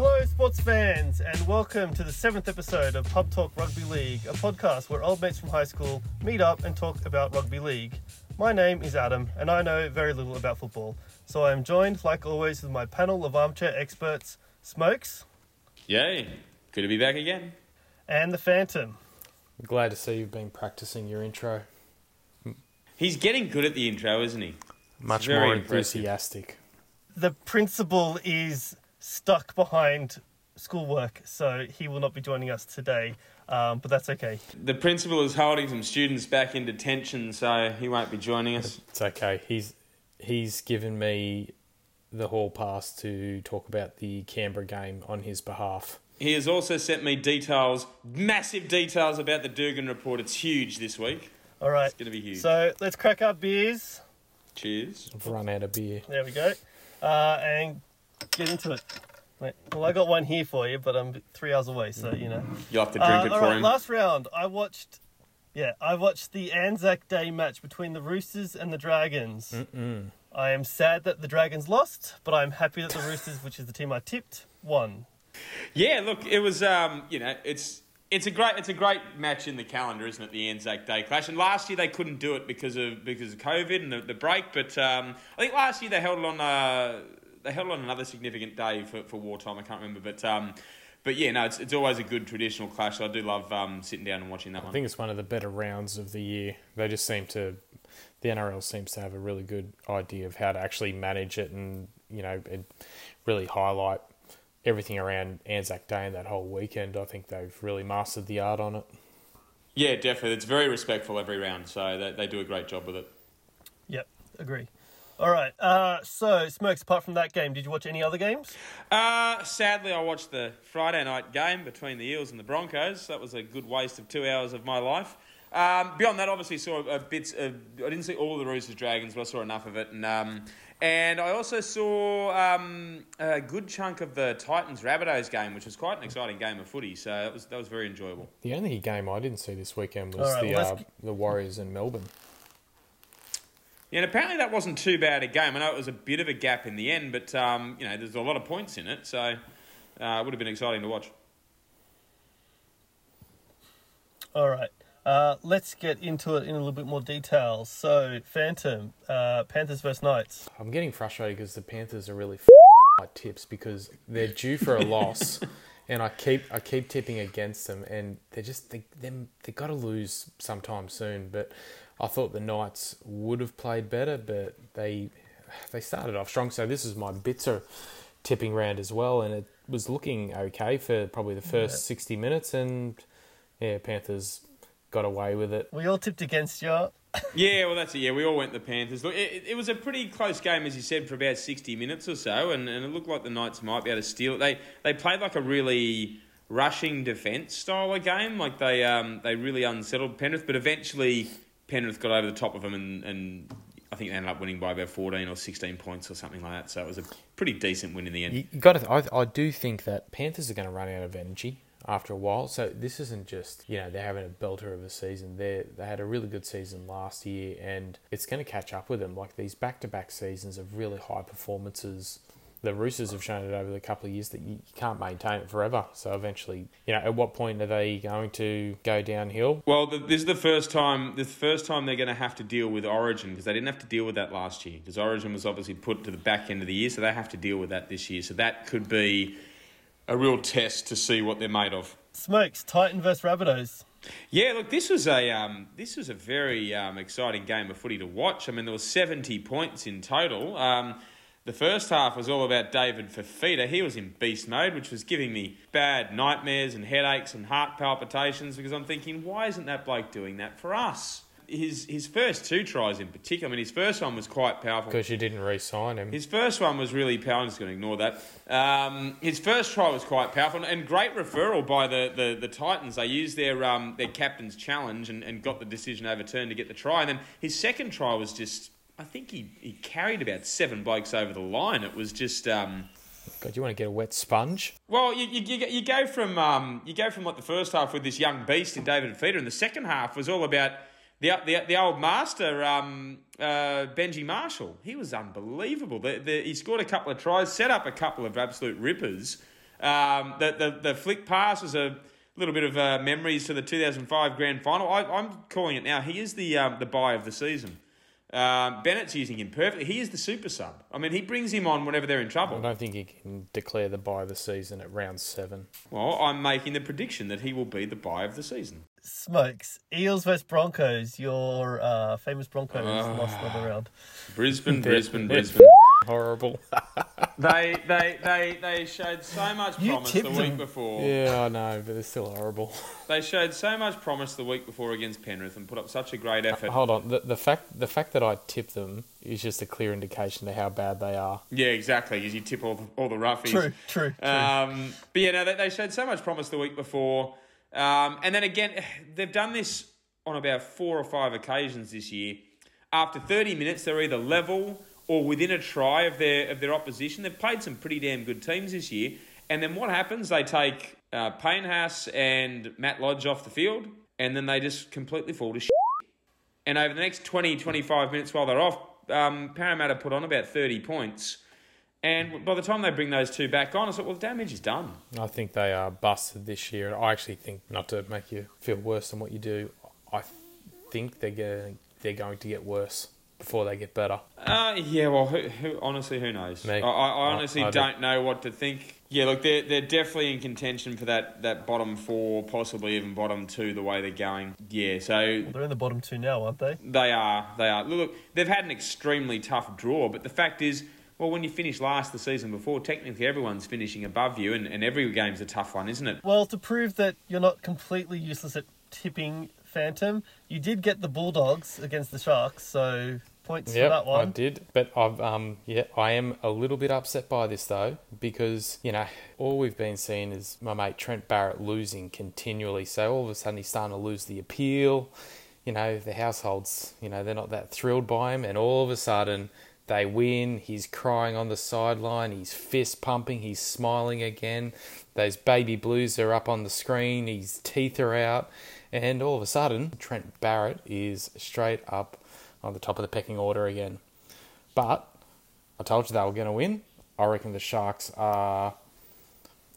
Hello, sports fans, and welcome to the seventh episode of Pub Talk Rugby League, a podcast where old mates from high school meet up and talk about rugby league. My name is Adam, and I know very little about football, so I am joined, like always, with my panel of armchair experts Smokes Yay. Good to be back again. and the Phantom. Glad to see you've been practicing your intro. He's getting good at the intro, isn't he? Much very more impressive. enthusiastic. The principle is stuck behind schoolwork, so he will not be joining us today, um, but that's okay. The principal is holding some students back in detention, so he won't be joining us. It's okay. He's he's given me the hall pass to talk about the Canberra game on his behalf. He has also sent me details, massive details about the Durgan report. It's huge this week. All right, It's going to be huge. so let's crack up beers. Cheers. I've run out of beer. There we go. Uh, and get into it. Wait, well, I got one here for you, but I'm three hours away, so you know. You'll have to drink Uh, it for right, him. last round, I watched. Yeah, I watched the Anzac Day match between the Roosters and the Dragons. Mm-mm. I am sad that the Dragons lost, but I'm happy that the Roosters, which is the team I tipped, won. Yeah, look, it was um, you know, it's it's a great it's a great match in the calendar, isn't it? The Anzac Day clash. And last year they couldn't do it because of because of COVID and the, the break. But um, I think last year they held it on uh, they held on another significant day for, for wartime. I can't remember, but um, but yeah, no, it's it's always a good traditional clash. I do love um, sitting down and watching that I one. I think it's one of the better rounds of the year. They just seem to, the NRL seems to have a really good idea of how to actually manage it and you know and really highlight everything around Anzac Day and that whole weekend. I think they've really mastered the art on it. Yeah, definitely. It's very respectful every round, so they, they do a great job with it. Yep, agree. All right, uh, so Smokes, apart from that game, did you watch any other games? Uh, sadly, I watched the Friday night game between the Eels and the Broncos. That was a good waste of two hours of my life. Um, beyond that, obviously saw a bits. Of, I didn't see all the Roosters Dragons, but I saw enough of it. And um, and I also saw um, a good chunk of the Titans Rabbitohs game, which was quite an exciting game of footy. So that was that was very enjoyable. The only game I didn't see this weekend was All right, the well, uh, the Warriors in Melbourne. Yeah, and apparently that wasn't too bad a game. I know it was a bit of a gap in the end, but um, you know there's a lot of points in it, so uh, it would have been exciting to watch. All right, uh, let's get into it in a little bit more detail. So, Phantom, uh, Panthers versus Knights. I'm getting frustrated because the Panthers are really f- my tips because they're due for a loss, and I keep I keep tipping against them, and they're just they them they got to lose sometime soon. But I thought the Knights would have played better, but they they started off strong. So this is my bitter tipping round as well, and it was looking okay for probably the first Yeah. 60 minutes, and yeah, Panthers got away with it. We all tipped against you. Yeah, well, that's it. Yeah, we all went the Panthers. Look, it, it was a pretty close game, as you said, for about 60 minutes or so, and, and it looked like the Knights might be able to steal it. They they played like a really rushing defence style of game. Like they um, they really unsettled Penrith, but eventually Penrith got over the top of them, and, and I think they ended up winning by about 14 or 16 points or something like that. So it was a pretty decent win in the end. You, got to. I, I do think that Panthers are going to run out of energy after a while. So this isn't just you know they're having a belter of a season. They they had a really good season last year, and it's going to catch up with them. Like these back to back seasons of really high performances. The Roosters have shown it over the couple of years that you, you can't maintain it forever. So eventually, you know, at what point are they going to go downhill? Well, the, this is the first time. The first time they're going to have to deal with Origin because they didn't have to deal with that last year because Origin was obviously put to the back end of the year, so they have to deal with that this year. So that could be a real test to see what they're made of. Smokes, Titan versus Rabbitohs. Yeah, look, this was a um, this was a very um, exciting game of footy to watch. I mean, there were seventy points in total. Um, the first half was all about David Fifita. He was in beast mode, which was giving me bad nightmares and headaches and heart palpitations because I'm thinking, why isn't that bloke doing that for us? His his first two tries in particular. I mean, his first one was quite powerful. Because you didn't re-sign him. His first one was really powerful. I'm just going to ignore that. Um, his first try was quite powerful and great referral by the, the, the Titans. They used their um, their captain's challenge and, and got the decision overturned to get the try. And then his second try was just, I think he, he carried about seven blokes over the line. It was just. Um, God, you want to get a wet sponge? well, you, you, you, you go from um, you go from like the first half with this young beast in David Feeder, and the second half was all about the the, the old master um, uh, Benji Marshall. He was unbelievable. The, the, he scored a couple of tries, set up a couple of absolute rippers. Um, the, the the flick pass was a little bit of uh, memories to the 2005 grand final. I, I'm calling it now. He is the um, the buy of the season. Um, Bennett's using him perfectly. He is the super sub. I mean, he brings him on whenever they're in trouble. I don't think he can declare the buy of the season at round seven. Well, I'm making the prediction that he will be the buy of the season. Smokes. Eels versus Broncos. Your uh, famous Broncos Ah. lost another round. Brisbane, Brisbane, Brisbane. Horrible. They they they they showed so much You promise the tipped week them. before. yeah, I know, but they're still horrible. They showed so much promise the week before against Penrith and put up such a great effort. Hold on, the, the fact the fact that I tipped them is just a clear indication to how bad they are. Yeah, exactly. Because you tip all the, all the roughies. True, true, true. Um, but yeah, no, they, they showed so much promise the week before, um, and then again, they've done this on about four or five occasions this year. After 30 minutes, they're either level or within a try of their of their opposition. They've played some pretty damn good teams this year, and then what happens? They take uh, Payne Haas and Matt Lodge off the field, and then they just completely fall to shit. And over the next 20, 25 minutes while they're off, um, Parramatta put on about 30 points. And by the time they bring those two back on, I thought, well, the damage is done. I think they are busted this year. I actually think, not to make you feel worse than what you do, I think they're they're going to get worse before they get better. Uh, yeah, well, who, who, honestly, who knows? Me. I, I I I- honestly I do. don't know what to think. Yeah, look, they're, they're definitely in contention for that, that bottom four, possibly even bottom two, the way they're going. Yeah, so Well, they're in the bottom two now, aren't they? They are. They are. Look, they've had an extremely tough draw, but the fact is, well, when you finish last the season before, technically everyone's finishing above you, and, and every game's a tough one, isn't it? Well, to prove that you're not completely useless at tipping Phantom, you did get the Bulldogs against the Sharks, so points for that one. I did, but I've um yeah, I am a little bit upset by this though because you know all we've been seeing is my mate Trent Barrett losing continually. So all of a sudden he's starting to lose the appeal. You know the households, you know they're not that thrilled by him, and all of a sudden they win. He's crying on the sideline. He's fist pumping. He's smiling again. Those baby blues are up on the screen. His teeth are out, and all of a sudden Trent Barrett is straight up on the top of the pecking order again. But I told you they were going to win. I reckon the Sharks are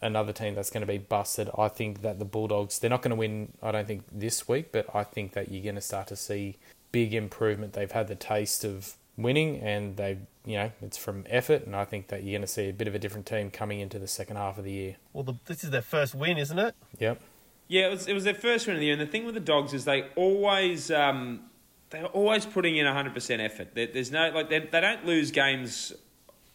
another team that's going to be busted. I think that the Bulldogs, they're not going to win, I don't think, this week, but I think that you're going to start to see big improvement. They've had the taste of winning and they, you know, it's from effort. And I think that you're going to see a bit of a different team coming into the second half of the year. Well, the, this is their first win, isn't it? Yep. Yeah, it was, it was their first win of the year, and the thing with the Dogs is they always um, they're always putting in hundred percent effort. There, there's no like they, they don't lose games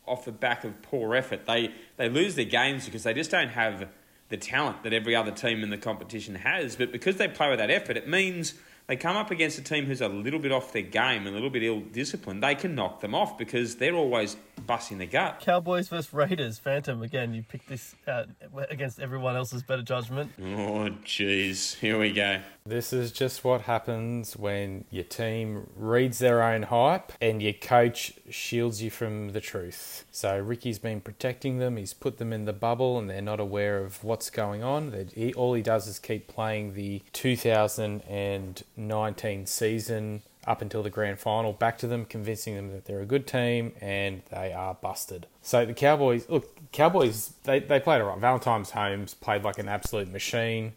off the back of poor effort. They they lose their games because they just don't have the talent that every other team in the competition has. But because they play with that effort, it means they come up against a team who's a little bit off their game and a little bit ill disciplined. They can knock them off because they're always busting the gut. Cowboys versus Raiders. Phantom, again, you picked this out against everyone else's better judgment. Oh, jeez, here we go. This is just what happens when your team reads their own hype and your coach shields you from the truth. So Ricky's been protecting them. He's put them in the bubble and they're not aware of what's going on. He, all he does is keep playing the 2019 season up until the grand final, back to them, convincing them that they're a good team and they are busted. So the Cowboys, look, Cowboys, they, they played all right. Valentine's Holmes played like an absolute machine.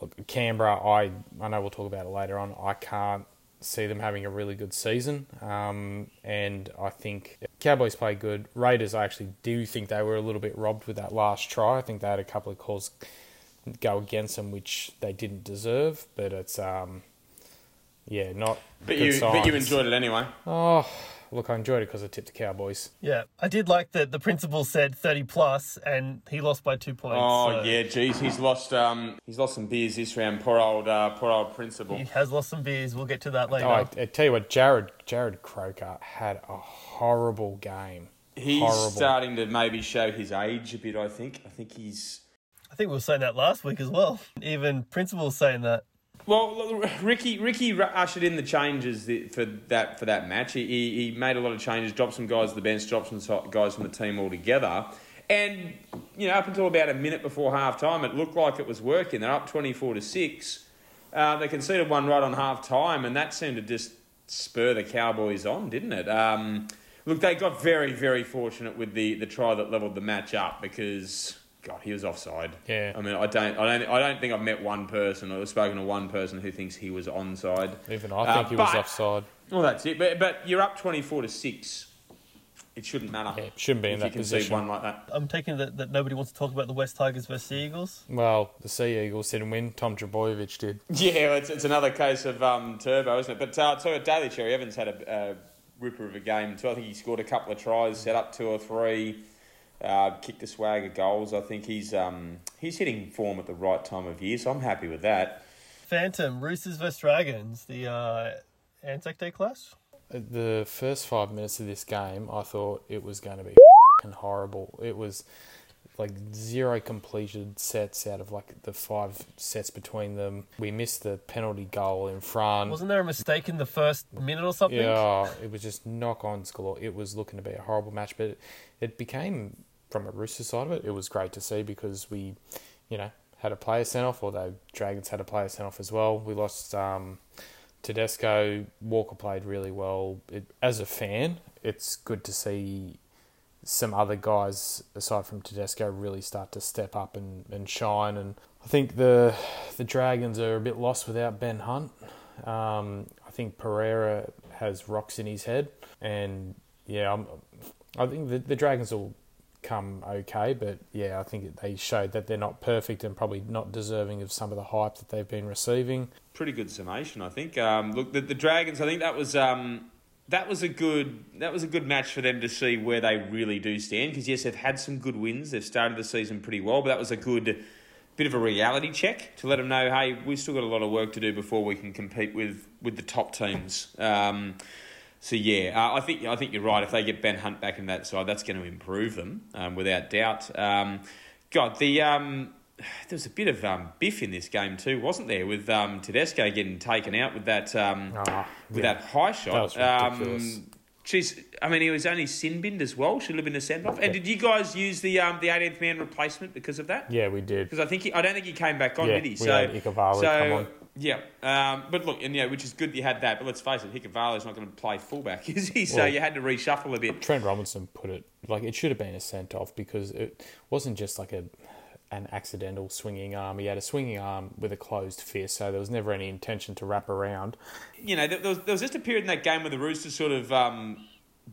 Look, Canberra, I I know we'll talk about it later on. I can't see them having a really good season, um, and I think Cowboys play good. Raiders, I actually do think they were a little bit robbed with that last try. I think they had a couple of calls go against them which they didn't deserve, but it's um, yeah, not. But you but you enjoyed it anyway. Oh, look, I enjoyed it because I tipped the Cowboys. Yeah, I did like that the principal said 30 plus and he lost by two points. Oh so yeah, geez, he's lost um he's lost some beers this round. Poor old uh, poor old principal. He has lost some beers. We'll get to that later. Oh, I, I tell you what, Jared Jarrod Croker had a horrible game. He's horrible. starting to maybe show his age a bit. I think. I think he's. I think we were saying that last week as well. Even principal saying that. Well, Ricky Ricky ushered in the changes for that for that match. He, he made a lot of changes, dropped some guys to the bench, dropped some guys from the team altogether. And you know, up until about a minute before half time, it looked like it was working. They're up twenty four to six. Uh, they conceded one right on half time, and that seemed to just spur the Cowboys on, didn't it? Um, look, they got very very fortunate with the the try that levelled the match up because God, he was offside. Yeah. I mean, I don't, I don't, I don't think I've met one person or spoken to one person who thinks he was onside. Even I think Uh, he was offside. Well, that's it. But but you're up twenty four to six. It shouldn't matter. Yeah, shouldn't be in that you position. one like that. I'm taking that, that nobody wants to talk about the West Tigers versus the Eagles. Well, the Sea Eagles didn't win. Tom Trbojevic did. Yeah, it's, it's another case of um, turbo, isn't it? But uh, so Daly Cherry Evans had a, a ripper of a game too. I think he scored a couple of tries, set up two or three, uh, kicked a swag of goals. I think he's um, he's hitting form at the right time of year, so I'm happy with that. Phantom, Roosters versus Dragons, the uh, Anzac Day clash. The first five minutes of this game, I thought it was going to be and horrible. It was like zero completed sets out of like the five sets between them. We missed the penalty goal in front. Wasn't there a mistake in the first minute or something? Yeah, it was just knock on score. It was looking to be a horrible match, but it became, from a Rooster side of it, it was great to see because we, you know, had a player sent off, although Dragons had a player sent off as well. We lost um, Tedesco. Walker played really well. It, as a fan, it's good to see some other guys aside from Tedesco really start to step up and, and shine. And I think the the Dragons are a bit lost without Ben Hunt. Um, I think Pereira has rocks in his head, and yeah, I'm, I think the, the Dragons will come okay, but yeah, I think they showed that they're not perfect and probably not deserving of some of the hype that they've been receiving. Pretty good summation, I think. Um, look, the, the Dragons. I think that was um, that was a good that was a good match for them to see where they really do stand. Because yes, they've had some good wins. They've started the season pretty well, but that was a good bit of a reality check to let them know, hey, we've still got a lot of work to do before we can compete with with the top teams. Um, so yeah, uh, I think I think you're right. If they get Ben Hunt back in that side, that's going to improve them um, without doubt. Um, God, the um, there was a bit of um, biff in this game too, wasn't there? With um, Tedesco getting taken out with that um, Ah, with yeah. that high shot. That Jeez, I mean, he was only sin binned as well. Should have been a send off. And did you guys use the um, the 18th man replacement because of that? Yeah, we did. Because I think he, I don't think he came back on, Yeah, did he? we So, so come on. yeah. Um, but look, and yeah, which is good you had that. But let's face it, Hikavalu's not going to play fullback, is he? So Well- you had to reshuffle a bit. Trent Robinson put it like it should have been a sent off because it wasn't just like a an accidental swinging arm. He had a swinging arm with a closed fist, so there was never any intention to wrap around. You know, there was, there was just a period in that game where the Roosters sort of, um,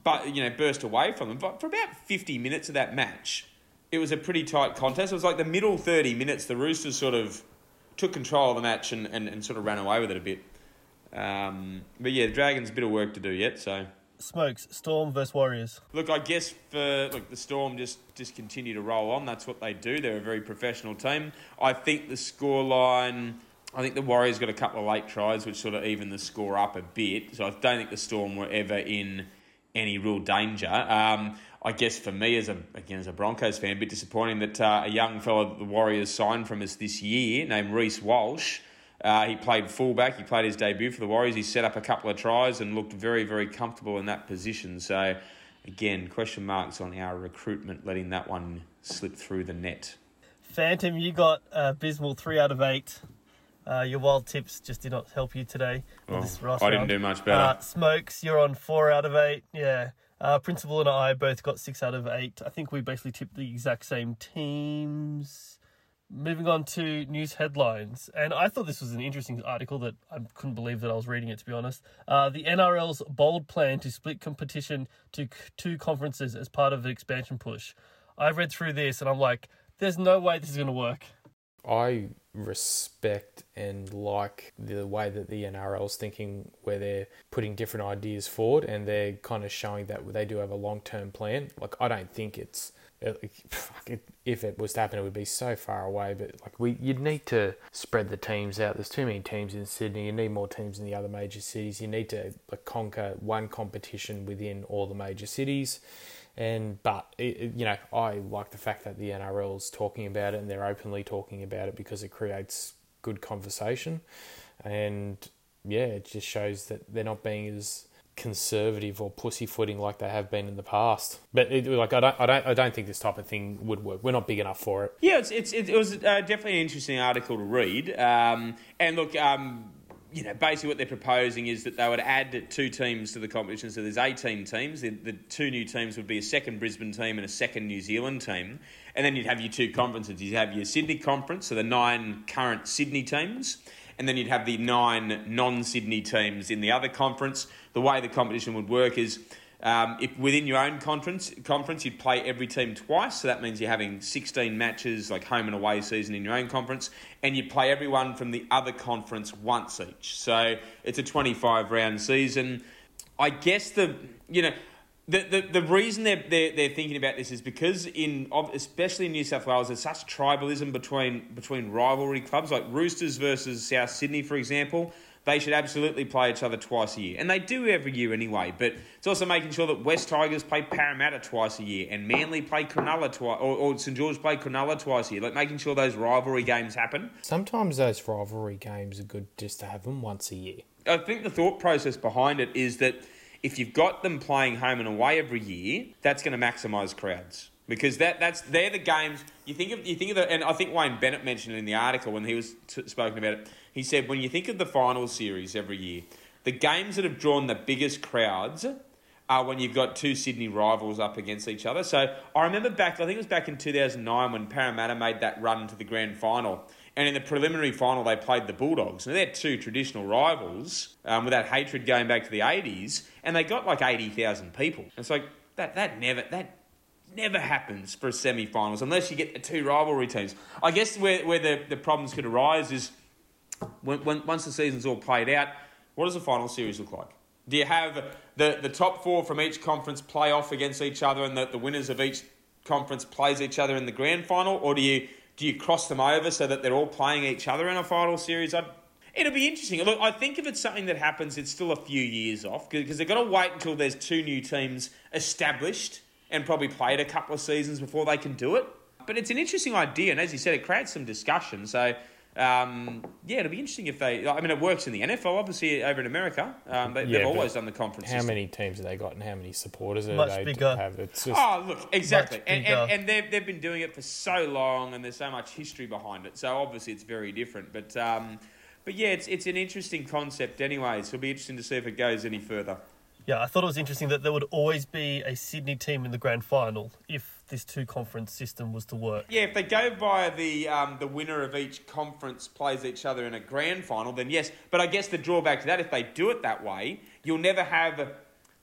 but you know, burst away from them. But for about fifty minutes of that match, it was a pretty tight contest. It was like the middle thirty minutes, the Roosters sort of took control of the match and, and, and sort of ran away with it a bit. Um, but yeah, the Dragons a bit of work to do yet. So Smokes, Storm versus Warriors. look, I guess for look the Storm just just continue to roll on. That's what they do. They're a very professional team. I think the scoreline. I think the Warriors got a couple of late tries, which sort of even the score up a bit. So I don't think the Storm were ever in any real danger. Um, I guess for me, as a again as a Broncos fan, a bit disappointing that uh, a young fellow that the Warriors signed from us this year, named Reece Walsh, uh, he played fullback. He played his debut for the Warriors. He set up a couple of tries and looked very, very comfortable in that position. So, again, question marks on our recruitment, letting that one slip through the net. Phantom, you got Bismal three out of eight. Uh, your wild tips just did not help you today. or this Oh, I didn't do much better. Uh, Smokes, you're on four out of eight. Yeah. Uh, Principal and I both got six out of eight. I think we basically tipped the exact same teams. Moving on to news headlines, and I thought this was an interesting article that I couldn't believe that I was reading it. To be honest, uh, the NRL's bold plan to split competition to two conferences as part of an expansion push. I read through this and I'm like, there's no way this is going to work. I respect and like the way that the NRL's thinking, where they're putting different ideas forward and they're kind of showing that they do have a long term plan. Like, I don't think it's. Fuck it- If it was to happen, it would be so far away. But like, we you'd need to spread the teams out. There's too many teams in Sydney. You need more teams in the other major cities. You need to like, conquer one competition within all the major cities. And but it, it- you know, I like the fact that the NRL's talking about it and they're openly talking about it because it creates good conversation, and yeah, it just shows that they're not being as conservative or pussyfooting like they have been in the past. But it, like I don't, I don't, I don't think this type of thing would work. We're not big enough for it. Yeah, it's, it's, it, was uh, definitely an interesting article to read. Um, and look, um, you know, basically what they're proposing is that they would add two teams to the competition. So there's 18 teams. The, the two new teams would be a second Brisbane team and a second New Zealand team. And then you'd have your two conferences. You'd have your Sydney conference, so the nine current Sydney teams. And then you'd have the nine non Sydney teams in the other conference. The way the competition would work is um, if within your own conference, conference, you'd play every team twice. So that means you're having 16 matches, like home and away season in your own conference, and you'd play everyone from the other conference once each. So it's a 25 round season. I guess the you know. The, the, the reason they're, they're, they're thinking about this is because in especially in New South Wales there's such tribalism between between rivalry clubs like Roosters versus South Sydney for example they should absolutely play each other twice a year. And they do every year anyway, but it's also making sure that West Tigers play Parramatta twice a year and Manly play Cronulla twice, or, or St George play Cronulla twice a year. Like making sure those rivalry games happen. Sometimes those rivalry games are good just to have them once a year. I think the thought process behind it is that if you've got them playing home and away every year, that's going to maximise crowds because that that's they're the games you think of you think of the and I think Wayne Bennett mentioned it in the article when he was t- spoken about it. He said when you think of the final series every year, the games that have drawn the biggest crowds are when you've got two Sydney rivals up against each other. So I remember back, I think it was back in 2009 when Parramatta made that run to the grand final. And in the preliminary final, they played the Bulldogs. And they're two traditional rivals um, with that hatred going back to the 80s. And they got like 80,000 people. It's like, that, that never, that never happens for a semi-finals unless you get the two rivalry teams. I guess where, where the, the problems could arise is when, when, once the season's all played out, what does the final series look like? Do you have the, the top four from each conference play off against each other and the, the winners of each conference plays each other in the grand final? Or do you, do you cross them over so that they're all playing each other in a final series? I'd, It'll be interesting. Look, I think if it's something that happens, it's still a few years off because they've got to wait until there's two new teams established and probably played a couple of seasons before they can do it. But it's an interesting idea, and as you said, it creates some discussion. So, um, yeah, it'll be interesting if they. I mean, it works in the NFL, obviously, over in America. Um, they, Yeah, have but always done the conference. How system. many teams have they got, and how many supporters are Much they bigger. have? It's just Oh, look, exactly. Much And, and, and they've, they've been doing it for so long, and there's so much history behind it. So, obviously, it's very different. But, um, but yeah, it's, it's an interesting concept anyway. So, it'll be interesting to see if it goes any further. Yeah, I thought it was interesting that there would always be a Sydney team in the grand final if this two conference system was to work. Yeah, if they go via the um, the winner of each conference plays each other in a grand final, then yes. But I guess the drawback to that, if they do it that way, you'll never have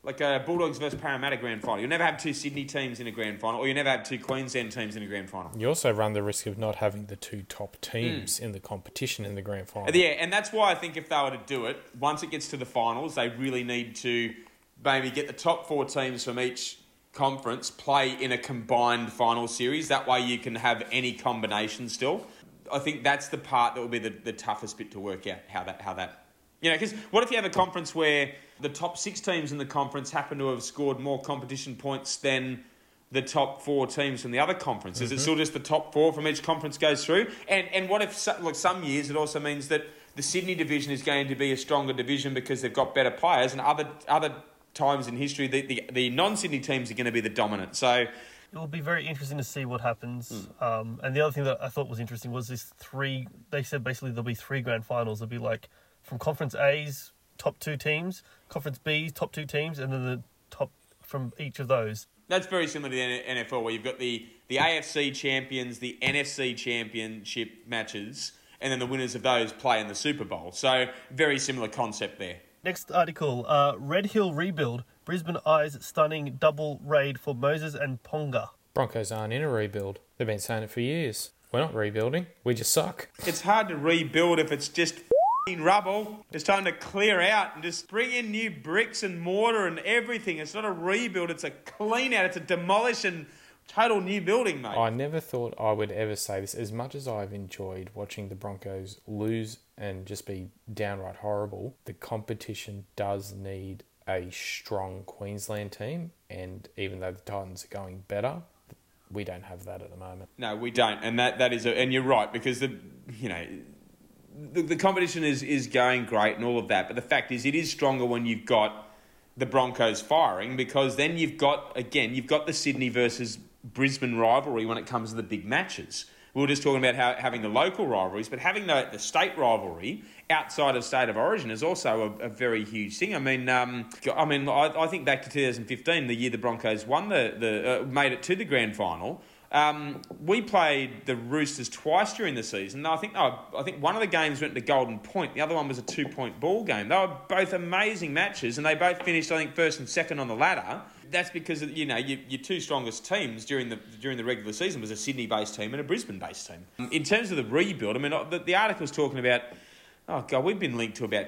like a Bulldogs versus Parramatta grand final. You'll never have two Sydney teams in a grand final, or you never have two Queensland teams in a grand final. you also run the risk of not having the two top teams in the competition in the grand final. Yeah, and that's why I think if they were to do it, once it gets to the finals, they really need to maybe get the top four teams from each conference play in a combined final series. That way you can have any combination still. I think that's the part that will be the, the toughest bit to work out how that how that you know because what if you have a conference where the top six teams in the conference happen to have scored more competition points than the top four teams from the other conference? Is it mm-hmm. still just the top four from each conference goes through? And and what if so- like some years it also means that the Sydney division is going to be a stronger division because they've got better players, and other other times in history the, the, the non Sydney teams are going to be the dominant. So It will be very interesting to see what happens. Um, and the other thing that I thought was interesting was this three. They said basically there'll be three grand finals. There'll be like from Conference A's top two teams, Conference B's top two teams, and then the top from each of those. That's very similar to the NFL, where you've got the, the AFC champions, the NFC championship matches, and then the winners of those play in the Super Bowl. So, very similar concept there. Next article: uh, Red Hill rebuild. Brisbane eyes stunning double raid for Moses and Ponga. Broncos aren't in a rebuild. They've been saying it for years. We're not rebuilding. We just suck. It's hard to rebuild if it's just f***ing rubble. It's time to clear out and just bring in new bricks and mortar and everything. It's not a rebuild, it's a clean out, it's a demolition and total new building, mate. I never thought I would ever say this. As much as I've enjoyed watching the Broncos lose and just be downright horrible, the competition does need a strong Queensland team. And even though the Titans are going better, we don't have that at the moment. No, we don't, and that that is, a, and you're right because the you know the, the competition is is going great and all of that, but the fact is, it is stronger when you've got the Broncos firing because then you've got again you've got the Sydney versus Brisbane rivalry when it comes to the big matches. we were just talking about how, having the local rivalries, but having the, the state rivalry outside of state of origin is also a, a very huge thing. I mean, um, I mean, I, I, think back to 2015, the year the Broncos won the, the uh, made it to the grand final. Um, we played the Roosters twice during the season. I think I think one of the games went to Golden Point. The other one was a two point ball game. They were both amazing matches, and they both finished I think first and second on the ladder. That's because you know your, your two strongest teams during the during the regular season was a Sydney based team and a Brisbane based team. In terms of the rebuild, I mean the, the article was talking about oh god, we've been linked to about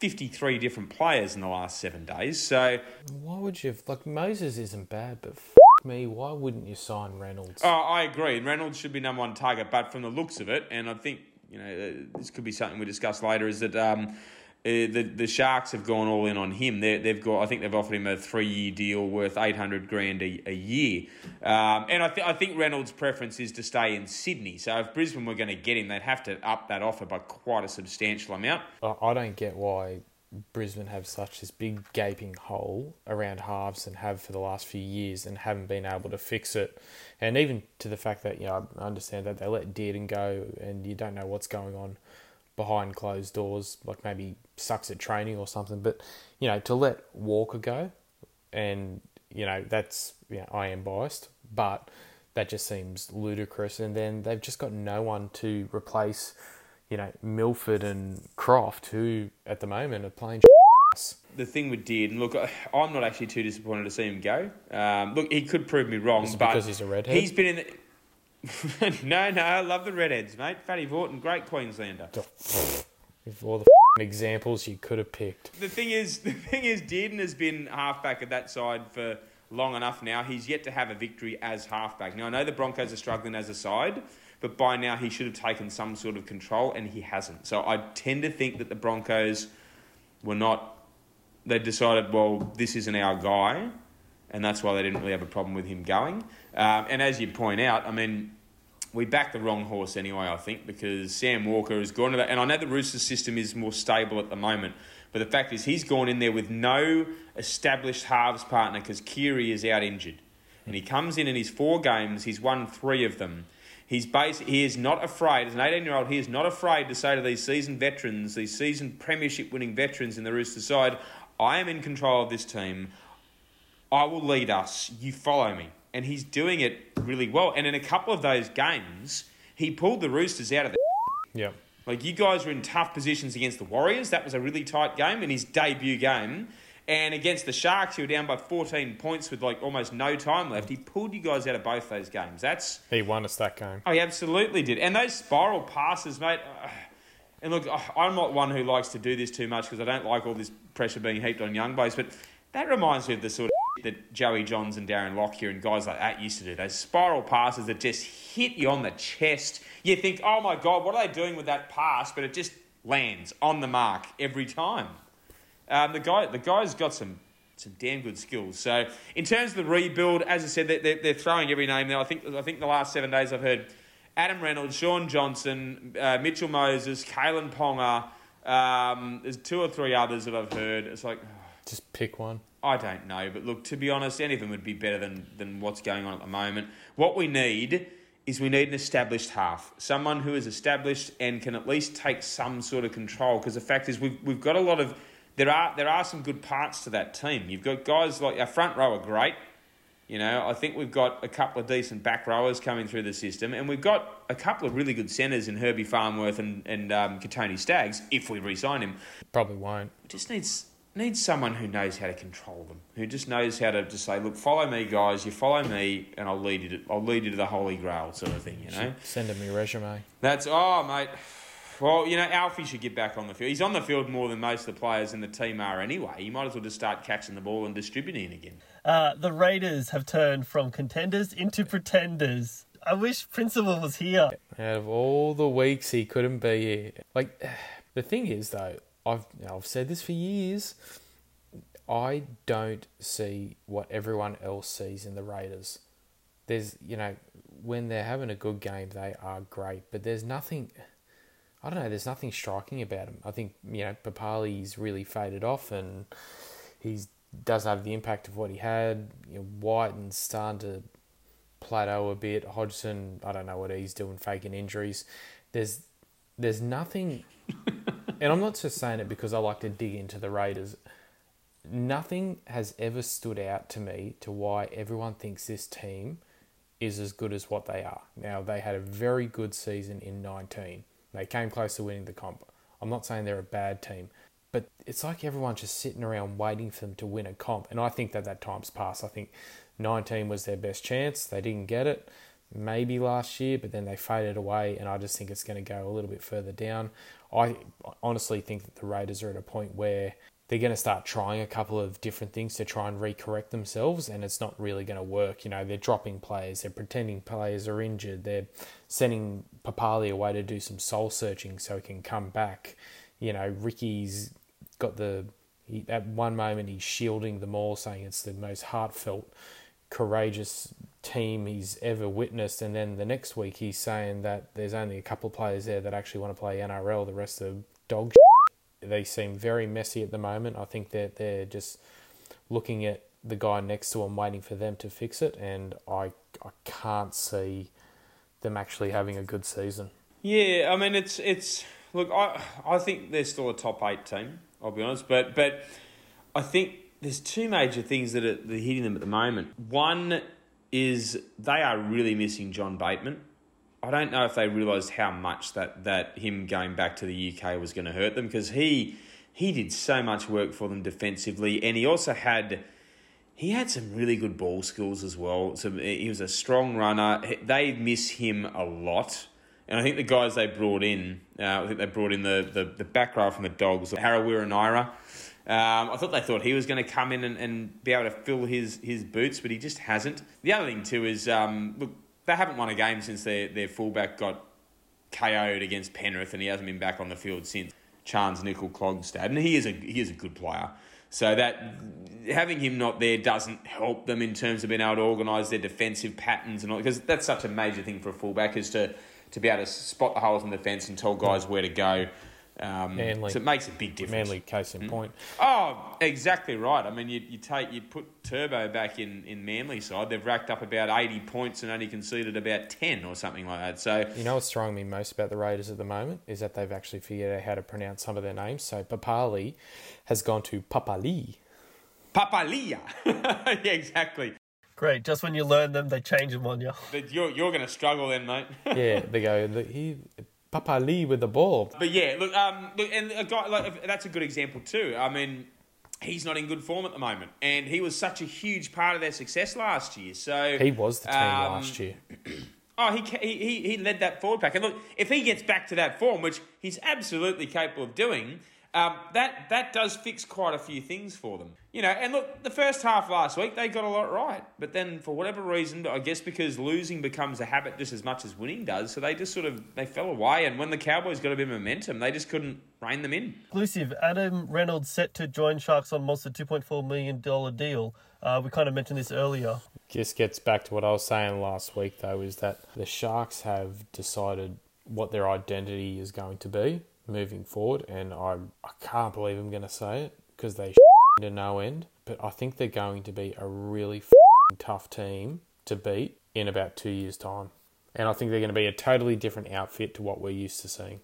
53 different players in the last seven days. So why would you? Like Moses isn't bad, but me, why wouldn't you sign Reynolds? Oh, I agree. Reynolds should be number one target, but from the looks of it, and I think you know uh, this could be something we discuss later, is that. Um, uh, the the Sharks have gone all in on him. they have got, I think they've offered him a three year deal worth eight hundred grand a, a year. Um, and I, th- I think Reynolds' preference is to stay in Sydney. So if Brisbane were going to get him, they'd have to up that offer by quite a substantial amount. I don't get why Brisbane have such this big gaping hole around halves and have for the last few years and haven't been able to fix it. And even to the fact that, you know, I understand that they let Dearden go and you don't know what's going on behind closed doors, like maybe sucks at training or something. But, you know, to let Walker go and, you know, that's, you know, I am biased, but that just seems ludicrous. And then they've just got no one to replace you know, Milford and Croft, who at the moment are playing. The thing with Deard, and look, I'm not actually too disappointed to see him go. Um, look, he could prove me wrong, but because he's a redhead. He's been in. The... no, no, I love the redheads, mate. Fatty Vautin, great Queenslander. All the examples you could have picked. The thing is, the thing is, Dearden has been halfback at that side for long enough now. He's yet to have a victory as halfback. Now I know the Broncos are struggling as a side, but by now he should have taken some sort of control, and he hasn't. So I tend to think that the Broncos were not. They decided, well, this isn't our guy, and that's why they didn't really have a problem with him going. Um, and as you point out, I mean, we backed the wrong horse anyway, I think, because Sam Walker has gone to that. And I know the Roosters system is more stable at the moment, but the fact is he's gone in there with no established halves partner because Keary is out injured. And he comes in in his four games, he's won three of them. He's base, he is not afraid, as an 18 year old, he is not afraid to say to these seasoned veterans, these seasoned premiership winning veterans in the Rooster side, I am in control of this team. I will lead us. You follow me. And he's doing it really well. And in a couple of those games, he pulled the Roosters out of the. Yeah. Like you guys were in tough positions against the Warriors. That was a really tight game in his debut game. And against the Sharks, he were down by 14 points with like almost no time left. He pulled you guys out of both those games. That's he won us that game. Oh, he absolutely did. And those spiral passes, mate. Uh, and look, I'm not one who likes to do this too much because I don't like all this pressure being heaped on young boys. But that reminds me of the sort of that Joey Johns and Darren Lockyer and guys like that used to do. Those spiral passes that just hit you on the chest. You think, oh my god, what are they doing with that pass? But it just lands on the mark every time. Um, the guy, the guy's got some some damn good skills. So in terms of the rebuild, as I said, they're, they're throwing every name now. I think I think the last seven days I've heard Adam Reynolds, Shaun Johnson, uh, Mitchell Moses, Kalyn Ponga. Um, there's two or three others that I've heard. It's like just pick one. I don't know, but look, to be honest, any of them would be better than than what's going on at the moment. What we need is we need an established half, someone who is established and can at least take some sort of control. Because the fact is, we've we've got a lot of there are there are some good parts to that team. You've got guys like our front row are great. You know, I think we've got a couple of decent back rowers coming through the system, and we've got a couple of really good centres in Herbie Farnworth and and um, Kotoni Staggs. If we re-sign him, probably won't. Just needs needs someone who knows how to control them, who just knows how to just say, "Look, follow me, guys. You follow me, and I'll lead you. To, I'll lead you to the holy grail," sort of thing. You know, send him your resume. That's oh, mate. Well, you know, Alfie should get back on the field. He's on the field more than most of the players in the team are anyway. He might as well just start catching the ball and distributing again. Uh, the Raiders have turned from contenders into pretenders. I wish Principal was here. Out of all the weeks he couldn't be here. Like, the thing is, though, I've, I've said this for years. I don't see what everyone else sees in the Raiders. There's, you know, when they're having a good game, they are great, but there's nothing I don't know. There's nothing striking about him. I think you know Papali's really faded off, and he doesn't have the impact of what he had. You know, White and starting to plateau a bit. Hodgson, I don't know what he's doing, faking injuries. There's there's nothing, and I'm not just saying it because I like to dig into the Raiders. Nothing has ever stood out to me to why everyone thinks this team is as good as what they are. Now they had a very good season in 19. They came close to winning the comp. I'm not saying they're a bad team, but it's like everyone's just sitting around waiting for them to win a comp. And I think that that time's passed. I think 19 was their best chance. They didn't get it maybe last year, but then they faded away, and I just think it's going to go a little bit further down. I honestly think that the Raiders are at a point where they're going to start trying a couple of different things to try and recorrect themselves, and it's not really going to work. You know, they're dropping players, they're pretending players are injured, they're sending Papali away to do some soul searching so he can come back. You know, Ricky's got the he, at one moment he's shielding them all, saying it's the most heartfelt, courageous team he's ever witnessed, and then the next week he's saying that there's only a couple of players there that actually want to play NRL. The rest are dog. Shit. They seem very messy at the moment. I think that they're just looking at the guy next to them, waiting for them to fix it, and I I can't see them actually having a good season. Yeah, I mean it's it's look I I think they're still a top eight team. I'll be honest, but but I think there's two major things that are, that are hitting them at the moment. One is they are really missing John Bateman. I don't know if they realised how much that, that him going back to the UK was going to hurt them because he he did so much work for them defensively, and he also had he had some really good ball skills as well. So he was a strong runner. They miss him a lot. And I think the guys they brought in, uh, I think they brought in the, the, the back row from the Dogs, Harawira Naera. Um, I thought they thought he was going to come in and, and be able to fill his, his boots, but he just hasn't. The other thing, too, is um, look, they haven't won a game since their, their fullback got KO'd against Penrith, and he hasn't been back on the field since Charnze Nicoll-Klokstad. And he is a, he is a good player. So that having him not there doesn't help them in terms of being able to organise their defensive patterns and all, because that's such a major thing for a fullback is to to be able to spot the holes in the fence and tell guys where to go. Um, Manly. So it makes a big difference. Manly case in point. Oh, exactly right. I mean, you, you take you put Turbo back in in Manly side. They've racked up about eighty points and only conceded about ten or something like that. So You know what's throwing me most about the Raiders at the moment is that they've actually figured out how to pronounce some of their names. So Papali has gone to Papali. Papalia. yeah, exactly. Great. Just when you learn them, they change them on you. But you're you're going to struggle then, mate. Yeah, they go the, he Papali with the ball. But yeah, look, um, look, and a guy like that's a good example too. I mean, he's not in good form at the moment, and he was such a huge part of their success last year. So He was the team um, last year. Oh, he he he led that forward pack, and look, if he gets back to that form, which he's absolutely capable of doing, um, that that does fix quite a few things for them. You know, and look, the first half last week they got a lot right, but then for whatever reason, I guess because losing becomes a habit just as much as winning does, so they just sort of they fell away. And when the Cowboys got a bit of momentum, they just couldn't rein them in. Exclusive. Adam Reynolds set to join Sharks on Monster $2.4 million deal. Uh, we kind of mentioned this earlier. Just gets back to what I was saying last week, though, is that the Sharks have decided what their identity is going to be moving forward, and I, I can't believe I'm going to say it because they to no end. But I think they're going to be a really tough team to beat in about two years' time, and I think they're going to be a totally different outfit to what we're used to seeing.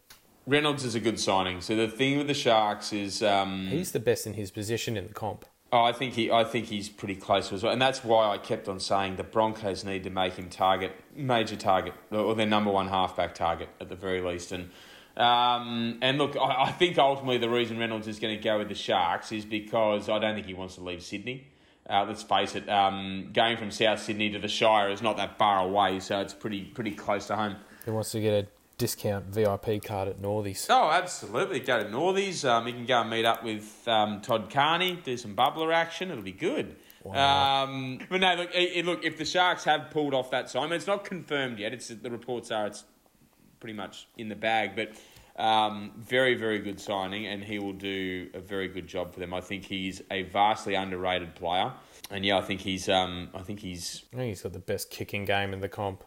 Reynolds is a good signing. So the thing with the Sharks is, um, He's the best in his position in the comp. oh, I think he, I think he's pretty close as well, and that's why I kept on saying the Broncos need to make him target, major target, or their number one halfback target at the very least, and. Um, and look, I, I think ultimately the reason Reynolds is going to go with the Sharks is because I don't think he wants to leave Sydney. Uh, let's face it, um, going from South Sydney to the Shire is not that far away, so it's pretty pretty close to home. He wants to get a discount VIP card at Northies. Oh, absolutely. Go to Northies. Um, you can go and meet up with um, Todd Carney, do some bubbler action. It'll be good. Wow. Um, but no, look, it, it- look. If the Sharks have pulled off that sign, I mean, it's not confirmed yet. It's the reports are it's pretty much in the bag, but um, very, very good signing, and he will do a very good job for them. I think he's a vastly underrated player, and yeah, I think he's, um, I think he's I think he's got the best kicking game in the comp.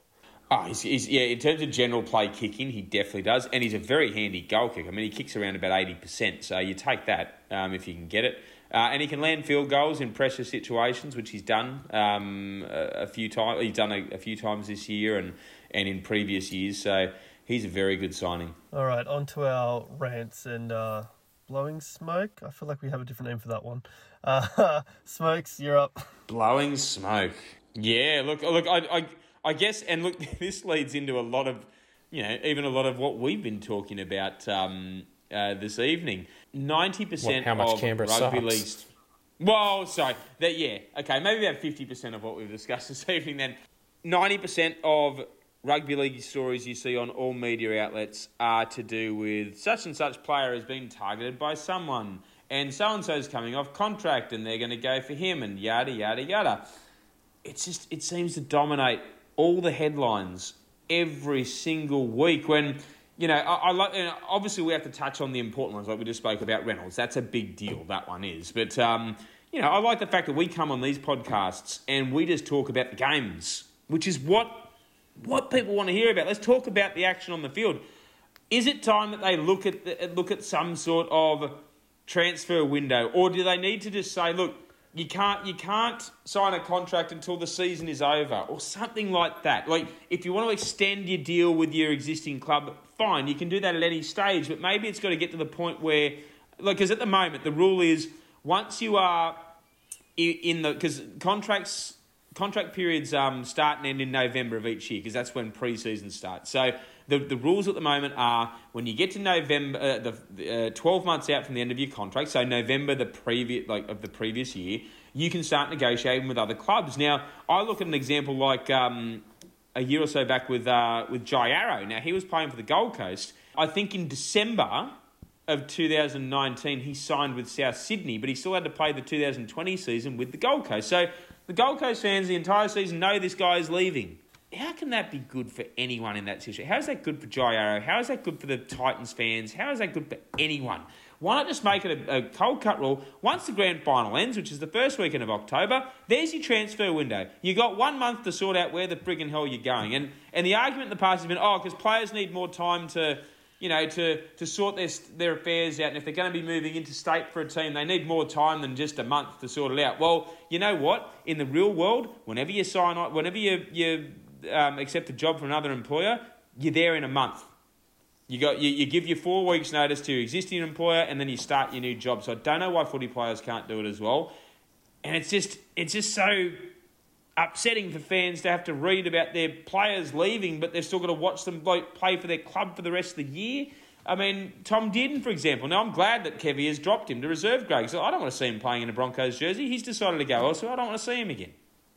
Oh, he's, he's, yeah, in terms of general play kicking, he definitely does. And he's a very handy goal kicker. I mean, he kicks around about 80%, so you take that um, if you can get it. Uh, and he can land field goals in pressure situations, which he's done um, a, a, few times. He's done a, a, few times this year and, and in previous years. So he's a very good signing. All right, on to our rants and uh, blowing smoke. I feel like we have a different name for that one. Uh, Smokes, you're up. Blowing smoke. Yeah, look, look, I, I, I guess, and look, this leads into a lot of, you know, even a lot of what we've been talking about um, uh, this evening. Ninety percent how much of Canberra rugby sucks. leagues. Well, sorry, that yeah, okay, maybe about fifty percent of what we've discussed this evening. Then, ninety percent of rugby league stories you see on all media outlets are to do with such and such player has been targeted by someone, and so and so's coming off contract, and they're going to go for him, and yada yada yada. It's just it seems to dominate all the headlines every single week when you know, I, I like. You know, obviously, we have to touch on the important ones, like we just spoke about Reynolds. That's a big deal. That one is. But um, you know, I like the fact that we come on these podcasts and we just talk about the games, which is what what people want to hear about. Let's talk about the action on the field. Is it time that they look at look at some sort of transfer window, or do they need to just say, look? you can't you can't sign a contract until the season is over or something like that. Like if you want to extend your deal with your existing club, fine, you can do that at any stage. But maybe it's got to get to the point where, like, because at the moment the rule is once you are in the because contracts contract periods um, start and end in November of each year because that's when pre-season starts. So the, the rules at the moment are when you get to November, uh, the uh, 12 months out from the end of your contract, so November the previous like of the previous year, you can start negotiating with other clubs. Now, I look at an example like um, a year or so back with uh, with Jai Arrow. Now he was playing for the Gold Coast. I think in December of 2019 he signed with South Sydney, but he still had to play the 2020 season with the Gold Coast. So the Gold Coast fans the entire season know this guy is leaving how can that be good for anyone in that situation? How is that good for Jai Arrow? How is that good for the Titans fans? How is that good for anyone? Why not just make it a, a, cold cut rule? Once the grand final ends, which is the first weekend of October, there's your transfer window. You got one month to sort out where the friggin' hell you're going. And and the argument in the past has been, oh, because players need more time to, you know, to to sort their their affairs out. And if they're going to be moving interstate for a team, they need more time than just a month to sort it out. Well, you know what? In the real world, whenever you sign, up whenever you you um, accept a job from another employer, you're there in a month. You got you, you give your four weeks notice to your existing employer, and then you start your new job. So I don't know why footy players can't do it as well. And it's just it's just so upsetting for fans to have to read about their players leaving, but they've still got to watch them play for their club for the rest of the year. I mean, Tom Dearden, for example. Now, I'm glad that Kevy has dropped him to reserve grade. So I don't want to see him playing in a Broncos jersey. He's decided to go elsewhere. I don't want to see him again.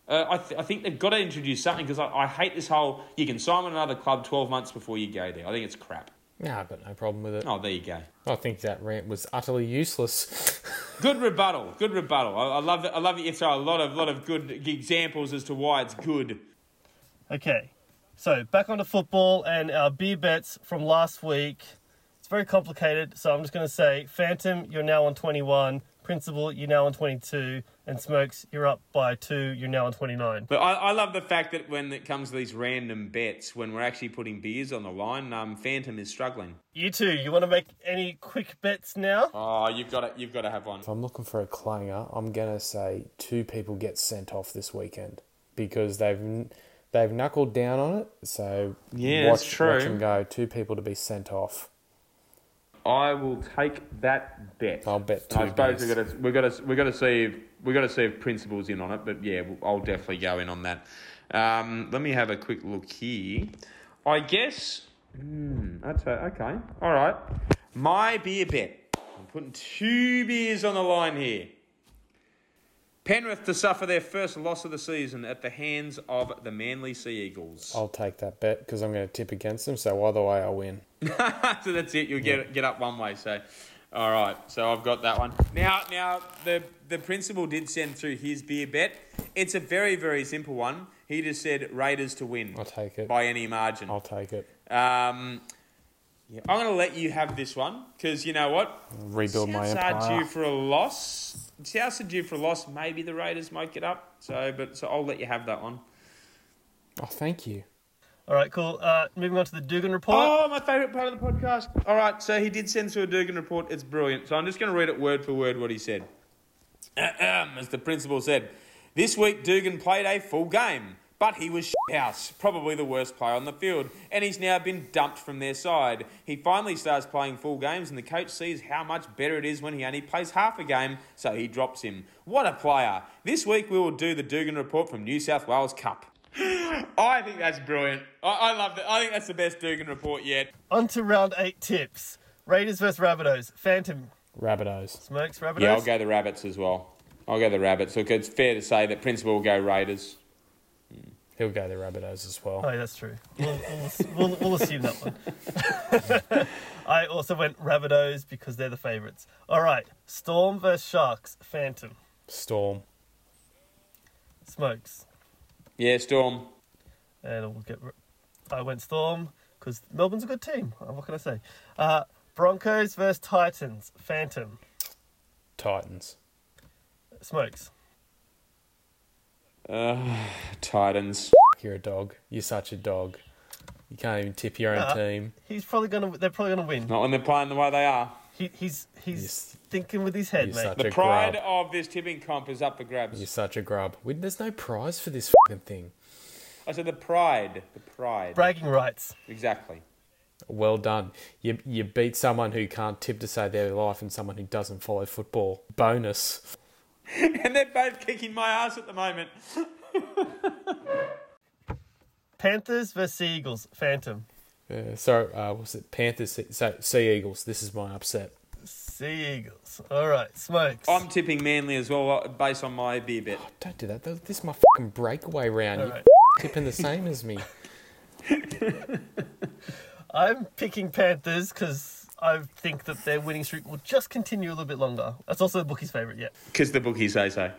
Uh, I, th- I think they've got to introduce something because I, I hate this whole you can sign with another club 12 months before you go there. I think it's crap. No, I've got no problem with it. Oh, there you go. I think that rant was utterly useless. good rebuttal. Good rebuttal. I, I love it. I love it. You a lot of lot of good examples as to why it's good. Okay, so back onto football and our beer bets from last week. It's very complicated, so I'm just going to say, Phantom, you're now on 21. Principal, you're now on 22, and Smokes, you're up by two, you're now on 29. But I, I love the fact that when it comes to these random bets, when we're actually putting beers on the line, um, Phantom is struggling. You two, you want to make any quick bets now? Oh, you've got to, you've got to have one. If I'm looking for a clanger, I'm gonna say two people get sent off this weekend because they've they've knuckled down on it. So yeah, watch, that's true. watch them go. Two people to be sent off. I will take that bet. I'll bet two. I suppose beers. we've got to we've got to we've got to see if, we've got to see if principals in on it, but yeah, I'll definitely go in on that. Um, let me have a quick look here. I guess. Hmm, that's okay. All right. My beer bet. I'm putting two beers on the line here. Penrith to suffer their first loss of the season at the hands of the Manly Sea Eagles. I'll take that bet because I'm going to tip against them. So either way, I'll win. so that's it. You'll get get up one way. So, all right. So I've got that one. Now, now the the principal did send through his beer bet. It's a very very simple one. He just said Raiders to win. I'll take it by any margin. I'll take it. Um, yeah, I'm going to let you have this one because you know what? Rebuild my Souths empire. are due for a loss. Souths are due for a loss. Maybe the Raiders might get up. So, but so I'll let you have that one. Oh, thank you. All right, cool. Uh, moving on to the Dugan report. Oh, my favourite part of the podcast. All right, so he did send through a Dugan report. It's brilliant. So I'm just going to read it word for word what he said. as the principal said. This week, Dugan played a full game, but he was house, probably the worst player on the field, and he's now been dumped from their side. He finally starts playing full games, and the coach sees how much better it is when he only plays half a game, so he drops him. What a player! This week, we will do the Dugan report from New South Wales Cup. I think that's brilliant. I, I love that. I think that's the best Dugan report yet. On to round eight tips. Raiders versus Rabbitohs. Phantom. Rabbitohs. Smokes, Rabbitohs. Yeah, I'll go the Rabbits as well. I'll go the Rabbits. Look, it's fair to say that Principal will go Raiders. Hmm. He'll go the Rabbitohs as well. Oh, yeah, that's true. We'll, we'll, we'll, we'll assume that one. I also went Rabbitohs because they're the favourites. All right. Storm versus Sharks. Phantom. Storm. Smokes. Yeah, Storm. And we'll get. I went Storm because Melbourne's a good team. Uh, What can I say? Uh, Broncos versus Titans. Phantom. Titans. Smokes. Uh, Titans. You're a dog. You're such a dog. You can't even tip your own Uh, team. He's probably gonna. They're probably gonna win. Not when they're playing the way they are. He, he's he's Yes. thinking with his head, You're mate. The pride grub. of this tipping comp is up for grabs. You're such a grub. We, there's no prize for this fucking thing. I said the pride. The pride. Bragging rights. Exactly. Well done. You you beat someone who can't tip to save their life and someone who doesn't follow football. Bonus. and they're both kicking my ass at the moment. Panthers versus Eagles. Phantom. Uh, so uh, was it Panthers? Sea- Sea Eagles. This is my upset. Sea Eagles. All right. Smokes. I'm tipping Manly as well, uh, based on my beer bet. Don't do that. This is my fucking breakaway round. All You right. tipping the same as me. I'm picking Panthers because I think that their winning streak will just continue a little bit longer. That's also the bookie's favourite yeah. Because the bookies say so.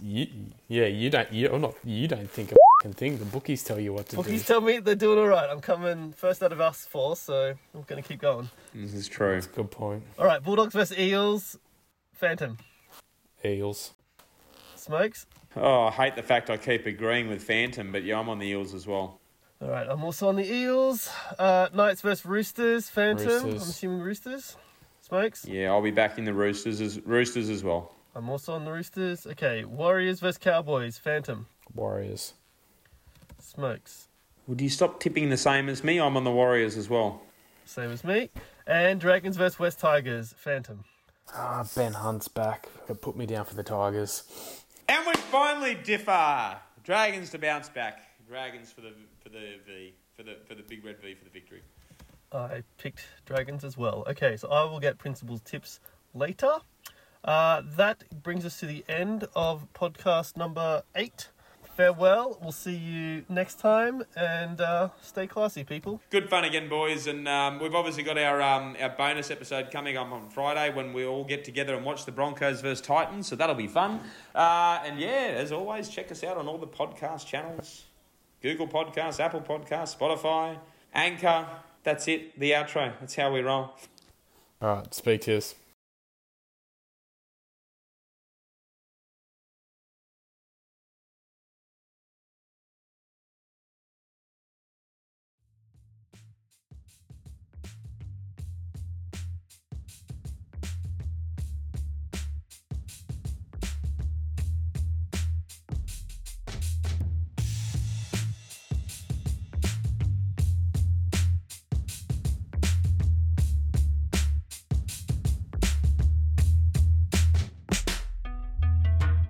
You, yeah, you don't. You're not. You don't think a fucking thing. The bookies tell you what to Bookies do. Bookies tell me they're doing all right. I'm coming first out of us four, so I'm going to keep going. This is true. That's a Good point. All right. Bulldogs versus Eels. Phantom. Eels. Smokes. Oh, I hate the fact I keep agreeing with Phantom, but yeah, I'm on the Eels as well. All right. I'm also on the Eels. Uh, Knights versus Roosters. Phantom. I'm assuming Roosters. Smokes. Yeah, I'll be back in the Roosters as Roosters as well. I'm also on the Roosters. Okay. Warriors versus Cowboys. Phantom. Warriors. Smokes. Would you stop tipping the same as me? I'm on the Warriors as well. Same as me. And Dragons versus West Tigers. Phantom. Ah, Ben Hunt's back. Put me down for the Tigers. And we finally differ. Dragons to bounce back. Dragons for the for the V for the for the big red V for the victory. I picked dragons as well. Okay, so I will get principal's tips later. Uh, that brings us to the end of podcast number eight. Farewell. We'll see you next time, and uh, stay classy, people. Good fun again, boys, and um, we've obviously got our um, our bonus episode coming up on Friday when we all get together and watch the Broncos versus Titans. So that'll be fun. Uh, and yeah, as always, check us out on all the podcast channels: Google Podcasts, Apple Podcasts, Spotify, Anchor. That's it. The outro. That's how we roll. All right, speak to us.